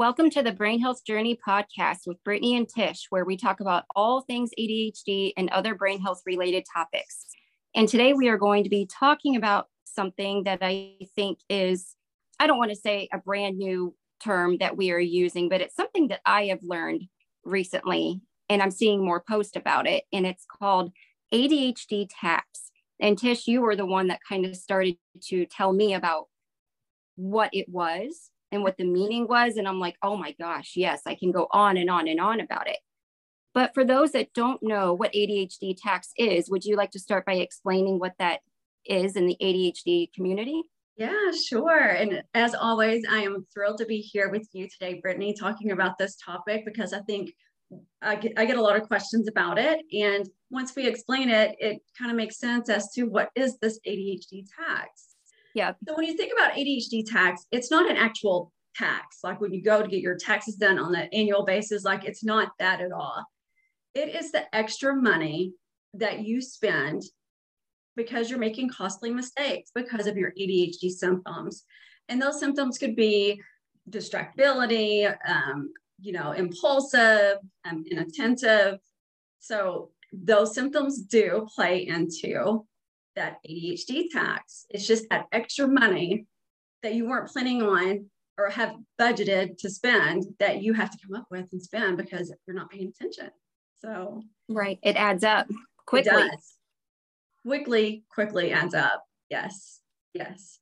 Welcome to the Brain Health Journey podcast with Brittany and Tish, where we talk about all things ADHD and other brain health related topics. And today we are going to be talking about something that I think is, I don't want to say a brand new term that we are using, but it's something that I have learned recently, and I'm seeing more posts about it. And it's called ADHD tax. And Tish, you were the one that kind of started to tell me about what it was and what the meaning was. And I'm like, oh my gosh, yes, I can go on and on and on about it. But for those that don't know what ADHD tax is, would you like to start by explaining what that is in the ADHD community? Yeah, sure. And as always, I am thrilled to be here with you today, Brittany, talking about this topic because I think I get, I get a lot of questions about it. And once we explain it, it kind of makes sense as to what is this ADHD tax. Yeah. So when you think about ADHD tax, it's not an actual tax. Like when you go to get your taxes done on an annual basis, like it's not that at all. It is the extra money that you spend because you're making costly mistakes because of your ADHD symptoms. And those symptoms could be distractibility, um, you know, impulsive, um, inattentive. So those symptoms do play into that ADHD tax. It's just that extra money that you weren't planning on or have budgeted to spend that you have to come up with and spend because you're not paying attention. So, right, it adds up quickly. Quickly, quickly adds up. Yes, yes.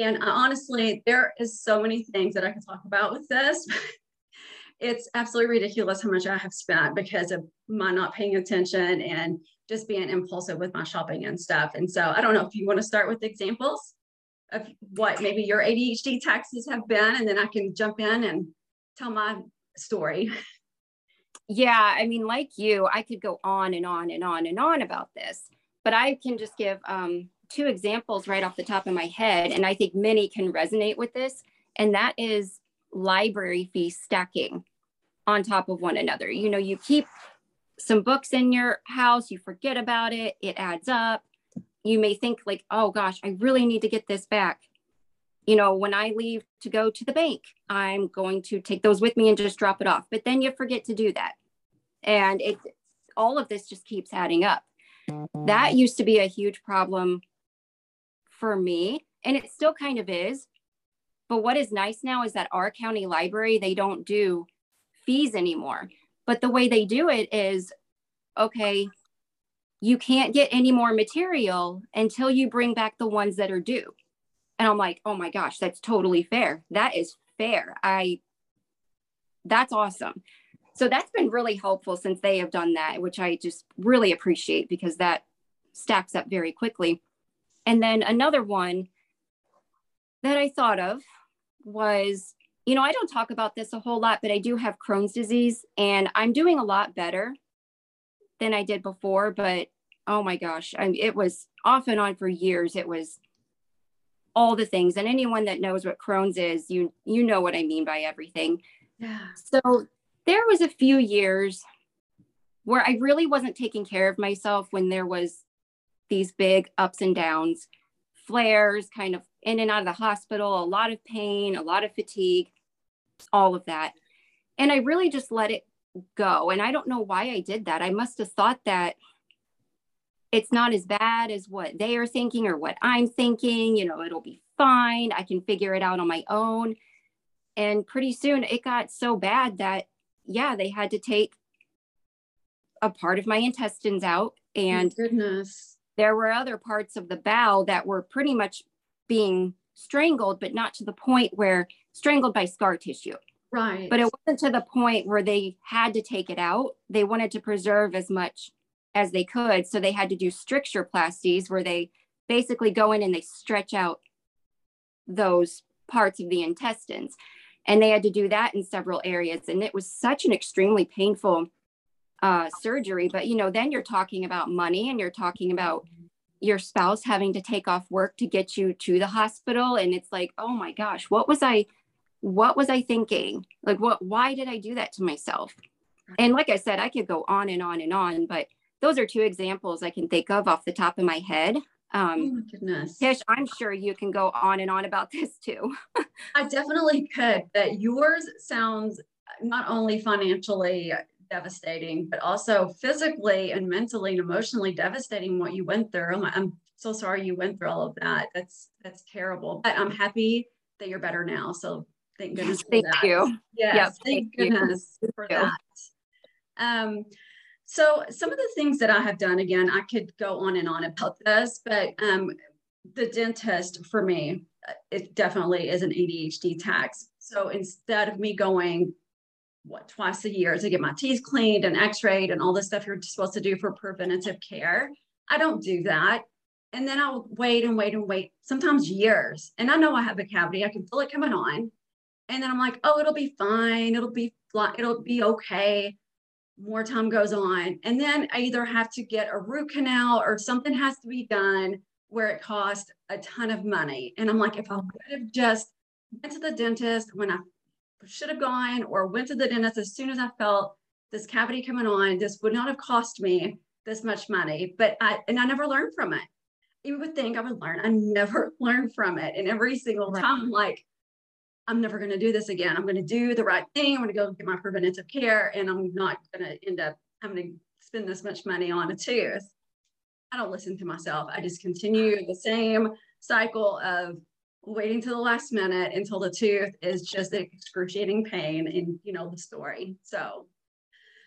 And uh, honestly, there is so many things that I could talk about with this. it's absolutely ridiculous how much I have spent because of my not paying attention and just being impulsive with my shopping and stuff. And so I don't know if you want to start with examples of what maybe your ADHD taxes have been, and then I can jump in and tell my story. Yeah, I mean, like you, I could go on and on and on and on about this, but I can just give um, two examples right off the top of my head. And I think many can resonate with this. And that is library fee stacking on top of one another. You know, you keep some books in your house, you forget about it, it adds up. You may think, like, oh gosh, I really need to get this back. You know, when I leave to go to the bank, I'm going to take those with me and just drop it off. But then you forget to do that. And it all of this just keeps adding up. That used to be a huge problem for me. And it still kind of is. But what is nice now is that our county library, they don't do fees anymore. But the way they do it is okay, you can't get any more material until you bring back the ones that are due. And I'm like, oh my gosh, that's totally fair. That is fair. I, that's awesome. So that's been really helpful since they have done that, which I just really appreciate because that stacks up very quickly. And then another one that I thought of was you know, I don't talk about this a whole lot, but I do have Crohn's disease and I'm doing a lot better than I did before. But oh my gosh, I, it was off and on for years. It was all the things. And anyone that knows what Crohn's is, you you know what I mean by everything. Yeah. So there was a few years where I really wasn't taking care of myself when there was these big ups and downs, flares, kind of in and out of the hospital, a lot of pain, a lot of fatigue all of that. And I really just let it go. And I don't know why I did that. I must have thought that it's not as bad as what they are thinking or what I'm thinking. You know, it'll be fine. I can figure it out on my own. And pretty soon it got so bad that, yeah, they had to take a part of my intestines out. And oh, goodness. There were other parts of the bowel that were pretty much being strangled, but not to the point where strangled by scar tissue. Right. But it wasn't to the point where they had to take it out. They wanted to preserve as much as they could. So they had to do strictureplasties where they basically go in and they stretch out those parts of the intestines. And they had to do that in several areas. And it was such an extremely painful uh, surgery. But, you know, then you're talking about money and you're talking about your spouse having to take off work to get you to the hospital. And it's like, oh my gosh, what was I what was I thinking? Like, what, why did I do that to myself? And like I said, I could go on and on and on, but those are two examples I can think of off the top of my head Um, oh my goodness. Tish, I'm sure you can go on and on about this too. I definitely could, but yours sounds not only financially devastating, but also physically and mentally and emotionally devastating what you went through. I'm, I'm so sorry you went through all of that. That's that's terrible. But I'm happy that you're better now. So thank goodness yes, thank that. you. Yes, yep, thank, thank goodness you. for that. Um, so some of the things that I have done, again, I could go on and on about this, but um, the dentist for me, uh, it definitely is an ADHD tax. So instead of me going what twice a year to get my teeth cleaned and x-rayed and all the stuff you're supposed to do for preventative care, I don't do that. And then I'll wait and wait and wait, sometimes years. And I know I have a cavity, I can feel it coming on. And then I'm like, oh, it'll be fine. It'll be it'll be okay more time goes on. And then I either have to get a root canal or something has to be done where it costs a ton of money. And I'm like, if I would have just went to the dentist when I should have gone or went to the dentist as soon as I felt this cavity coming on, this would not have cost me this much money. But I, and I never learned from it. You would think I would learn. I never learned from it. And every single time, I'm like, I'm never going to do this again. I'm going to do the right thing. I'm going to go get my preventative care and I'm not going to end up having to spend this much money on a tooth. I don't listen to myself. I just continue the same cycle of waiting to the last minute until the tooth is just excruciating pain and you know the story. So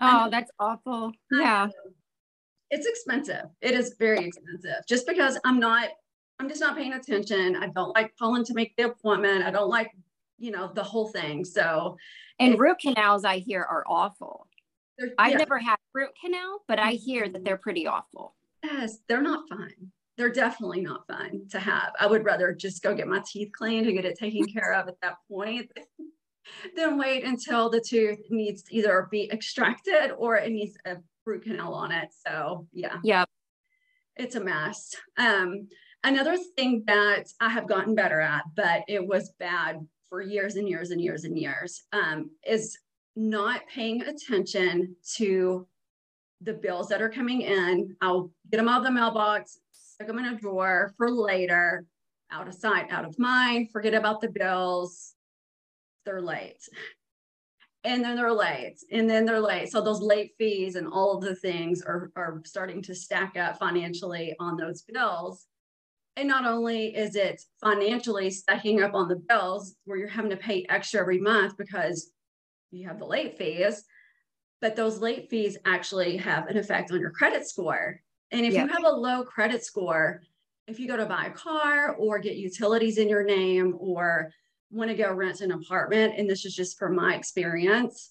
Oh, that's awful. Yeah. It's expensive. It is very expensive. Just because I'm not I'm just not paying attention. I don't like calling to make the appointment. I don't like you know, the whole thing. So, and root canals I hear are awful. I've yeah. never had root canal, but I hear that they're pretty awful. Yes, they're not fun. They're definitely not fun to have. I would rather just go get my teeth cleaned and get it taken care of at that point than wait until the tooth needs to either be extracted or it needs a root canal on it. So yeah. Yeah. It's a mess. Um, another thing that I have gotten better at, but it was bad for years and years and years and years um, is not paying attention to the bills that are coming in. I'll get them out of the mailbox, stick them in a drawer for later, out of sight, out of mind, forget about the bills. They're late. And then they're late, and then they're late. So those late fees and all of the things are, are starting to stack up financially on those bills. And not only is it financially stacking up on the bills where you're having to pay extra every month because you have the late fees, but those late fees actually have an effect on your credit score. And if you have a low credit score, if you go to buy a car or get utilities in your name or want to go rent an apartment, and this is just from my experience,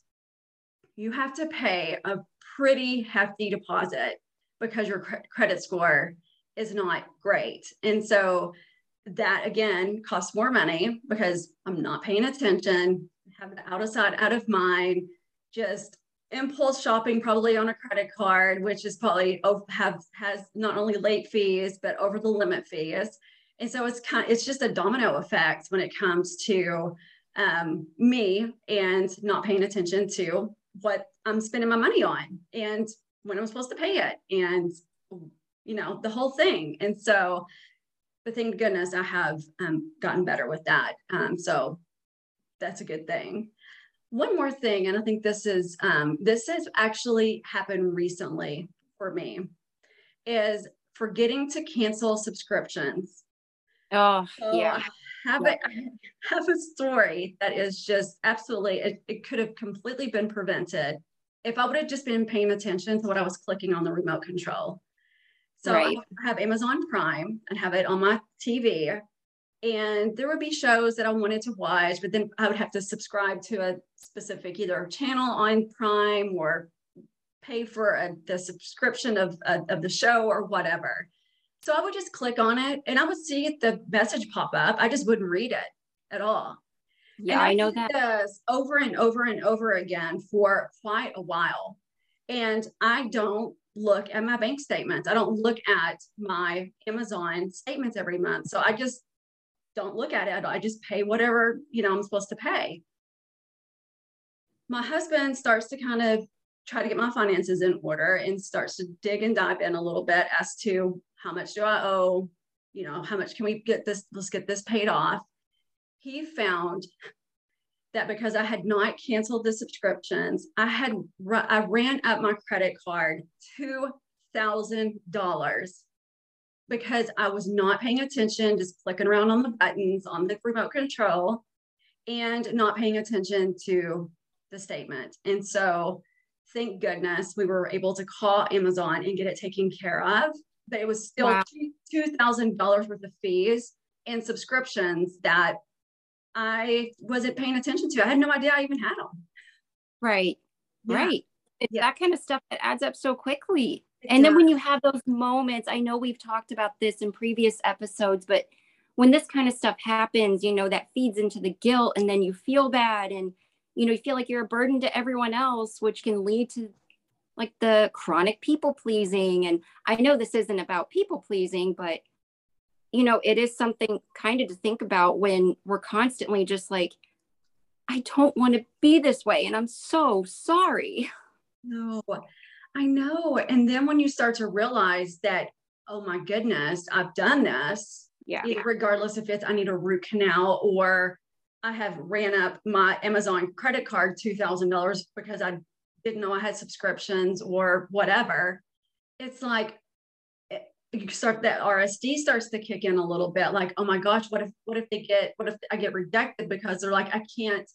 you have to pay a pretty hefty deposit because your credit score is not great. And so that again costs more money because I'm not paying attention, have it out of sight, out of mind, just impulse shopping probably on a credit card, which is probably have has not only late fees but over the limit fees. And so it's kind of, it's just a domino effect when it comes to um, me and not paying attention to what I'm spending my money on and when I'm supposed to pay it and you know, the whole thing. And so, but thank goodness I have um, gotten better with that. Um, so that's a good thing. One more thing, and I think this is um, this has actually happened recently for me, is forgetting to cancel subscriptions. Oh, so yeah. I have, yeah. A, I have a story that is just absolutely, it, it could have completely been prevented if I would have just been paying attention to what I was clicking on the remote control. So right. I have Amazon Prime and have it on my TV. And there would be shows that I wanted to watch, but then I would have to subscribe to a specific either channel on Prime or pay for a, the subscription of, uh, of the show or whatever. So I would just click on it and I would see the message pop up. I just wouldn't read it at all. Yeah, I, I, know that. This over and over and over again for quite a while. And I don't look at my bank statements. I don't look at my Amazon statements every month. So I just don't look at it. I just pay whatever, you know, I'm supposed to pay. My husband starts to kind of try to get my finances in order and starts to dig and dive in a little bit as to how much do I owe? you know, how much can we get this? Let's get this paid off. He found that because I had not canceled the subscriptions, I had I ran up my credit card two thousand dollars because I was not paying attention, just clicking around on the buttons on the remote control and not paying attention to the statement. And so thank goodness we were able to call Amazon and get it taken care of. But it was still wow. $2,000 worth of fees and subscriptions that I wasn't paying attention to. I had no idea I even had them. Right. Yeah. Right. It's yeah. that kind of stuff that adds up so quickly. It and does. then when you have those moments, I know we've talked about this in previous episodes, but when this kind of stuff happens, you know, that feeds into the guilt and then you feel bad and you know, you feel like you're a burden to everyone else, which can lead to like the chronic people pleasing. And I know this isn't about people pleasing, but you know, it is something kind of to think about when we're constantly just like, I don't want to be this way. And I'm so sorry. No, I know. And then when you start to realize that, oh my goodness, I've done this. Yeah. Regardless if it's I need a root canal or I have ran up my Amazon credit card $2,000 because I didn't know I had subscriptions or whatever. It's like you start that RSD starts to kick in a little bit like, oh my gosh, what if, what if they get, what if I get rejected because they're like, I can't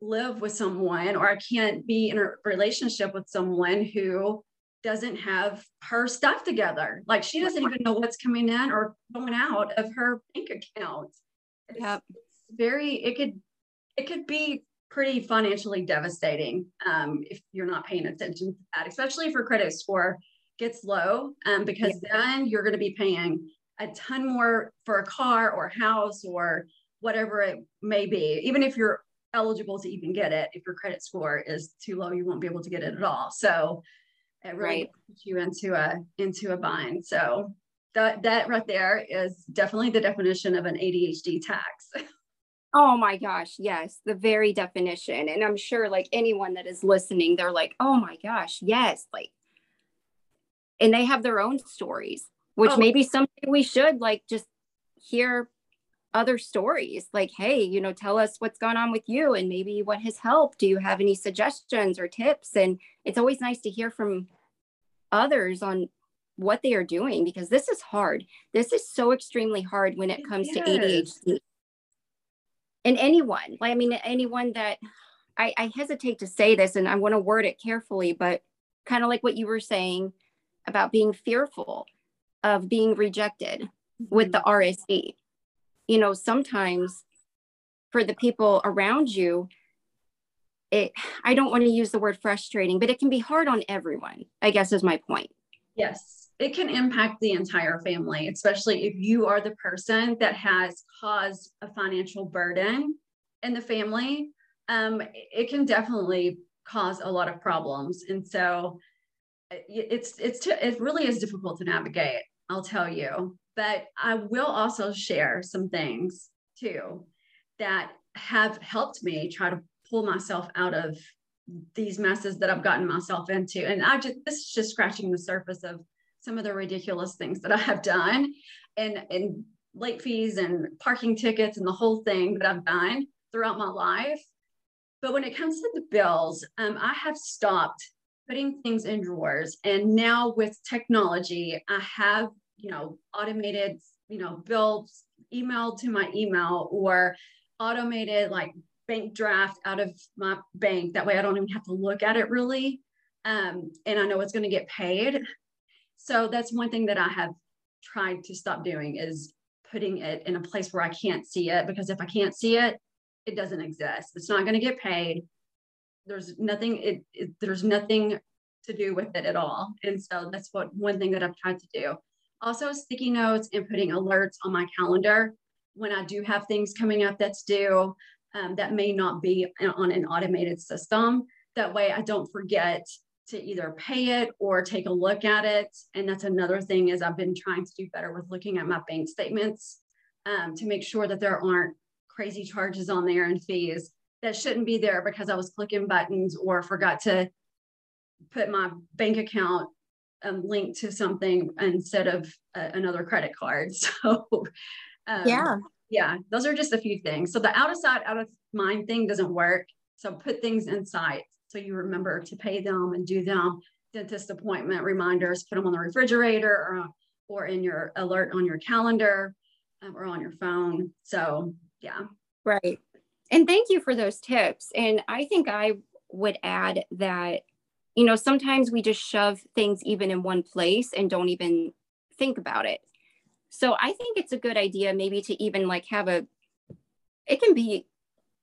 live with someone or I can't be in a relationship with someone who doesn't have her stuff together. Like she doesn't even know what's coming in or going out of her bank account. It's, yep very it could it could be pretty financially devastating um, if you're not paying attention to that, especially for credit score gets low, um, because yeah. then you're going to be paying a ton more for a car or house or whatever it may be. Even if you're eligible to even get it, if your credit score is too low, you won't be able to get it at all. So it really right. puts you into a into a bind. So that that right there is definitely the definition of an ADHD tax. Oh my gosh, yes, the very definition. And I'm sure like anyone that is listening, they're like, oh my gosh, yes, like, and they have their own stories, which oh. maybe something we should like just hear other stories. Like hey you know tell us what's gone on with you and maybe what has helped. Do you have any suggestions or tips? And it's always nice to hear from others on what they are doing because this is hard. This is so extremely hard when it comes to adhd and anyone like i mean anyone that I, I hesitate to say this and i want to word it carefully but kind of like what you were saying about being fearful of being rejected mm-hmm. with the mm-hmm. you know sometimes for the people around you it i don't want to use the word frustrating but it can be hard on everyone i guess is my point yes it can impact the entire family, especially if you are the person that has caused a financial burden in the family. Um, it can definitely cause a lot of problems, and so it's it's it really is difficult to navigate. I'll tell you, but I will also share some things too that have helped me try to pull myself out of these messes that I've gotten myself into. And I just this is just scratching the surface of some of the ridiculous things that I have done and, and late fees and parking tickets and the whole thing that I've done throughout my life. But when it comes to the bills, um, I have stopped putting things in drawers. And now with technology, I have, you know, automated, you know, bills emailed to my email or automated like bank draft out of my bank. That way I don't even have to look at it really. Um, and I know it's going to get paid. So that's one thing that I have tried to stop doing is putting it in a place where I can't see it because if I can't see it, it doesn't exist. It's not going to get paid. There's nothing. It, it, there's nothing to do with it at all. And so that's what one thing that I've tried to do. Also, sticky notes and putting alerts on my calendar when I do have things coming up that's due um, that may not be on an automated system. That way, I don't forget to either pay it or take a look at it. And that's another thing is I've been trying to do better with looking at my bank statements um, to make sure that there aren't crazy charges on there and fees that shouldn't be there because I was clicking buttons or forgot to put my bank account um, linked to something instead of uh, another credit card. So, um, yeah, yeah, those are just a few things. So the out of sight, out of mind thing doesn't work. So put things in sight so you remember to pay them and do them. Dentist appointment reminders, put them on the refrigerator or, or in your alert on your calendar um, or on your phone. So yeah. Right. And thank you for those tips. And I think I would add that, you know, sometimes we just shove things even in one place and don't even think about it. So I think it's a good idea maybe to even like have a, it can be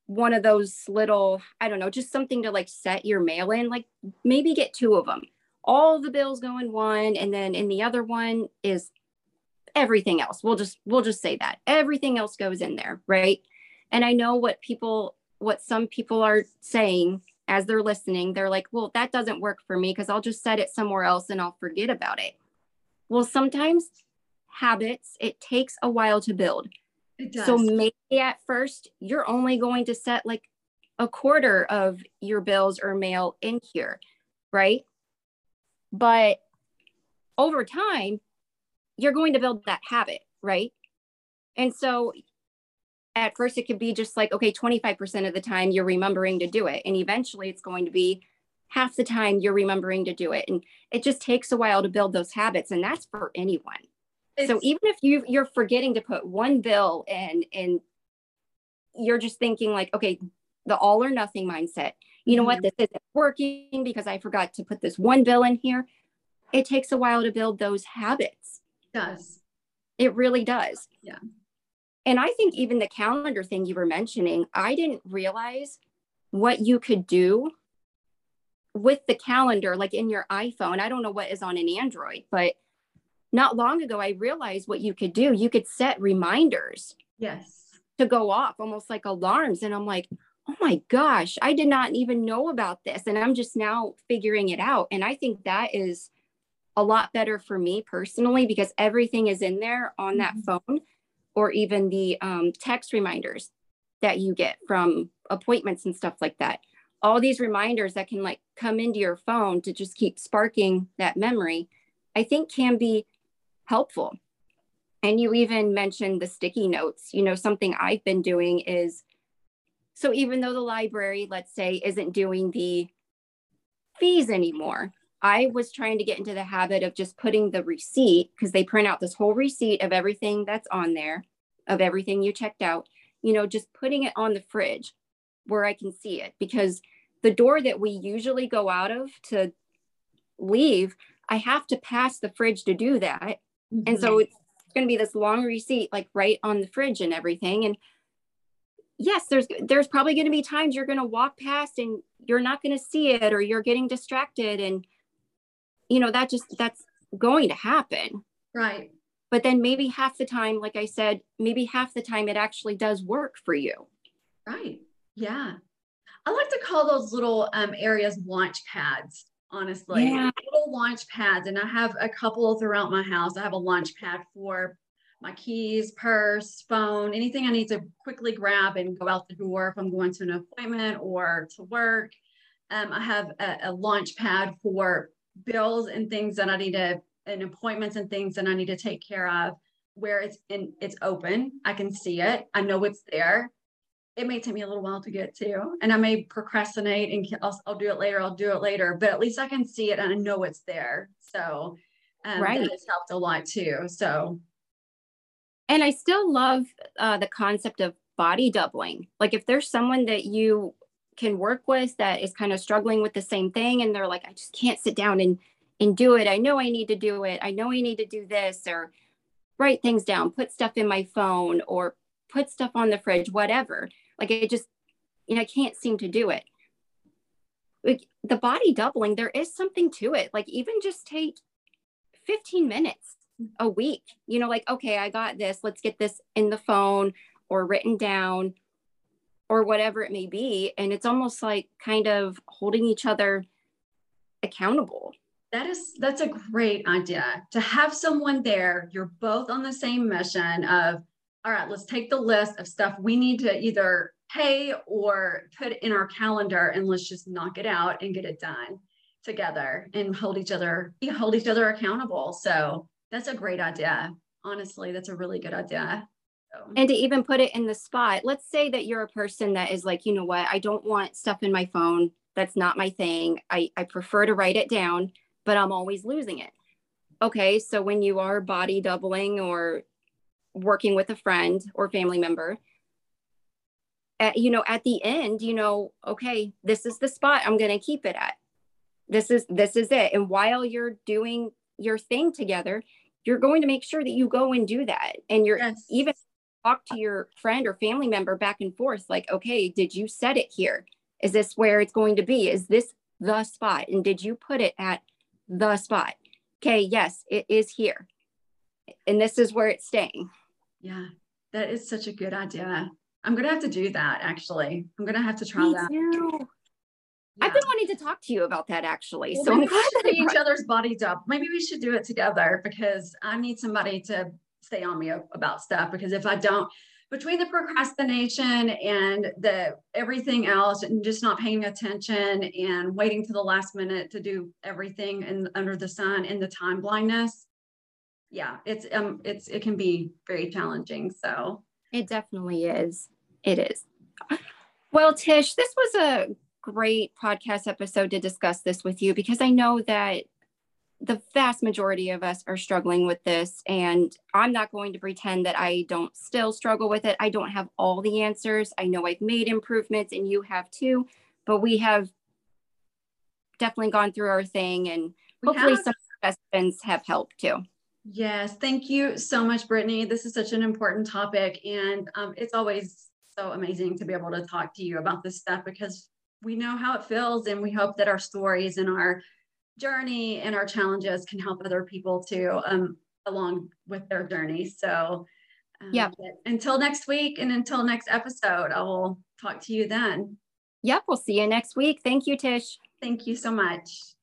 one of those little, I don't know, just something to like set your mail in, like maybe get two of them. All the bills go in one, and then in the other one is everything else. We'll just we'll just say that. Everything else goes in there, right? And I know what people what some people are saying as they're listening. They're like, "Well, that doesn't work for me because I'll just set it somewhere else and I'll forget about it." Well, sometimes habits it takes a while to build so maybe at first you're only going to set like a quarter of your bills or mail in here, right? But over time, you're going to build that habit, right? And so at first it could be just like, okay, 25% of the time you're remembering to do it. And eventually it's going to be half the time you're remembering to do it. And it just takes a while to build those habits. And that's for anyone so even if you you're forgetting to put one bill in and you're just thinking like okay the all or nothing mindset you know mm-hmm. what this isn't working because i forgot to put this one bill in here it takes a while to build those habits it does it really does yeah and i think even the calendar thing you were mentioning i didn't realize what you could do with the calendar like in your iphone. I don't know what is on an android but not long ago i realized what you could do. You could set reminders yes. to go off almost like alarms. And i'm like oh my gosh i did not even know about this. And i'm just now figuring it out. And i think that is a lot better for me personally because everything is in there on that mm-hmm. phone or even the um, text reminders that you get from appointments and stuff like that all these reminders that can like come into your phone to just keep sparking that memory i think can be helpful. And you even mentioned the sticky notes. You know, something I've been doing is so even though the library, let's say, isn't doing the fees anymore, I was trying to get into the habit of just putting the receipt because they print out this whole receipt of everything that's on there, of everything you checked out, you know, just putting it on the fridge where I can see it because the door that we usually go out of to leave, I have to pass the fridge to do that. Mm-hmm. And so mm-hmm. it's going to be this long receipt, like right on the fridge and everything. And yes, there's there's probably going to be times you're going to walk past and you're not going to see it, or you're getting distracted, and you know that just that's going to happen. Right. But then maybe half the time, like I said, maybe half the time it actually does work for you. Right. Yeah. I like to call those little um, areas launch pads honestly. Yeah. Little launch pads, and I have a couple throughout my house. I have a launch pad for my keys, purse, phone, anything I need to quickly grab and go out the door if I'm going to an appointment or to work. Um, I have a, a, launch pad for bills and things that I need to, and appointments and things that I need to take care of, where it's in, it's open. I can see it. I know it's there it may take me a little while to get to and i may procrastinate and I'll, I'll do it later i'll do it later but at least i can see it and i know it's there so um, right. that has helped a lot too so and i still love uh, the concept of body doubling like if there's someone that you can work with that is kind of struggling with the same thing and they're like i just can't sit down and and do it i know i need to do it i know i need to do this or write things down put stuff in my phone or put stuff on the fridge whatever like I just, you know, I can't seem to do it. Like the body doubling, there is something to it. Like even just take 15 minutes a week, you know, like, okay, I got this. Let's get this in the phone or written down or whatever it may be. And it's almost like kind of holding each other accountable. That is that's a great idea to have someone there. You're both on the same mission of all right, let's take the list of stuff we need to either pay or put in our calendar and let's just knock it out and get it done. together and hold each other, hold each other accountable. So that's a great idea. Honestly, that's a really good idea. And to even put it in the spot, let's say that you're a person that is like, you know what, I don't want stuff in my phone. That's not my thing. I, I prefer to write it down, but I'm always losing it. Okay, so when you are body doubling or working with a friend or family member, at, you know, at the end, you know, okay, this is the spot I'm going to keep it at. This is this is it. And while you're doing your thing together, you're going to make sure that you go and do that. And you're yes. even talk to your friend or family member back and forth like, okay, did you set it here? Is this where it's going to be? Is this the spot? And did you put it at the spot? Okay, yes, it is here. And this is where it's staying. Yeah, that is such a good idea. I'm gonna have to do that actually. I'm gonna have to try Me that. Too. Yeah. I've been wanting to talk to you about that actually. Well, so we should be each other's bodies up. Maybe we should do it together because I need somebody to stay on me about stuff because if I don't, between the procrastination and the everything else and just not paying attention and waiting to the last minute to do everything and under the sun and the time blindness yeah it's um it's it can be very challenging so. It definitely is. It is. Well tish this was a great podcast episode to discuss this with you because i know that the vast majority of us are struggling with this and i'm not going to pretend that i don't still struggle with it. I don't have all the answers. I know i've made improvements and you have too but we have definitely gone through our thing and we hopefully have. some suggestions have helped too. Yes thank you so much brittany. This is such an important topic and um, it's always so amazing to be able to talk to you about this stuff because we know how it feels and we hope that our stories and our journey and our challenges can help other people too um, along with their journey. So, um, yeah. Until next week and until next episode, I will talk to you then. Yep. We'll see you next week. Thank you, Tish. Thank you so much.